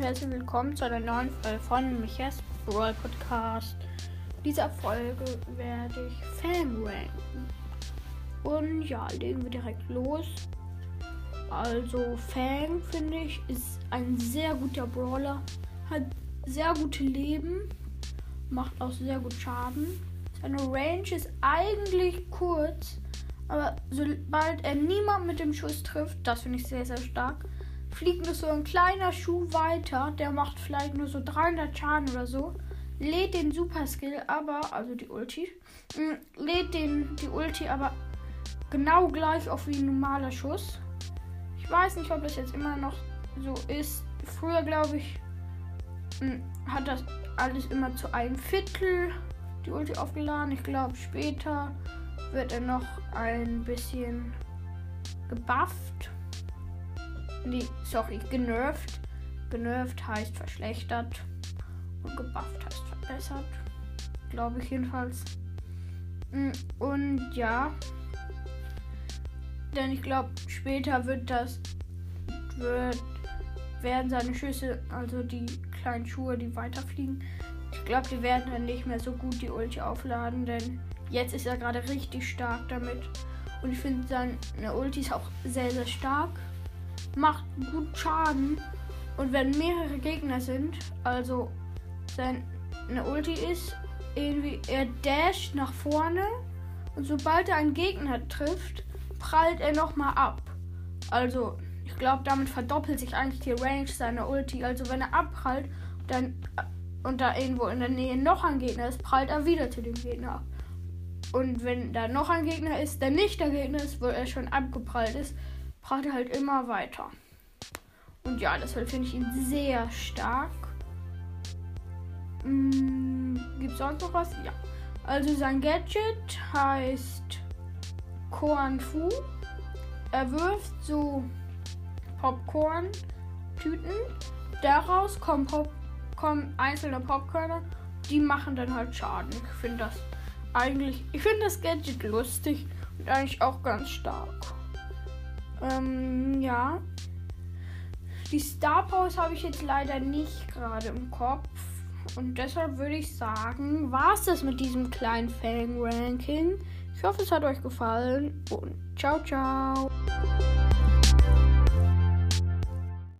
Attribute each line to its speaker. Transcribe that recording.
Speaker 1: herzlich willkommen zu einer neuen Folge von Michas Brawl Podcast. In dieser Folge werde ich Fang ranken. Und ja, legen wir direkt los. Also Fang, finde ich, ist ein sehr guter Brawler. Hat sehr gute Leben. Macht auch sehr gut Schaden. Seine Range ist eigentlich kurz. Aber sobald er niemand mit dem Schuss trifft, das finde ich sehr, sehr stark, fliegt nur so ein kleiner Schuh weiter. Der macht vielleicht nur so 300 Schaden oder so. Lädt den Super Skill aber, also die Ulti, mm, lädt den, die Ulti aber genau gleich auf wie ein normaler Schuss. Ich weiß nicht, ob das jetzt immer noch so ist. Früher, glaube ich, mm, hat das alles immer zu einem Viertel die Ulti aufgeladen. Ich glaube, später wird er noch ein bisschen gebufft. Nee, sorry, genervt. Genervt heißt verschlechtert. Und gebufft heißt verbessert. Glaube ich jedenfalls. Mm, und ja. Denn ich glaube, später wird das. Wird, werden seine Schüsse, also die kleinen Schuhe, die weiterfliegen. Ich glaube, die werden dann nicht mehr so gut die Ulti aufladen, denn Jetzt ist er gerade richtig stark damit. Und ich finde seine Ulti ist auch sehr, sehr stark. Macht gut Schaden. Und wenn mehrere Gegner sind, also seine Ulti ist irgendwie, er dasht nach vorne. Und sobald er einen Gegner trifft, prallt er nochmal ab. Also, ich glaube, damit verdoppelt sich eigentlich die Range seiner Ulti. Also, wenn er abprallt dann, und da irgendwo in der Nähe noch ein Gegner ist, prallt er wieder zu dem Gegner ab. Und wenn da noch ein Gegner ist, der nicht der Gegner ist, wo er schon abgeprallt ist, prallt er halt immer weiter. Und ja, deshalb finde ich ihn sehr stark. Hm, Gibt es sonst noch was? Ja. Also sein Gadget heißt Korn Fu. Er wirft so Popcorn-Tüten. Daraus kommen, Pop kommen einzelne Popcorner. Die machen dann halt Schaden. Ich finde das eigentlich, ich finde das Gadget lustig und eigentlich auch ganz stark. Ähm, ja. Die Star Powers habe ich jetzt leider nicht gerade im Kopf. Und deshalb würde ich sagen, war es das mit diesem kleinen Fang-Ranking. Ich hoffe, es hat euch gefallen und ciao, ciao.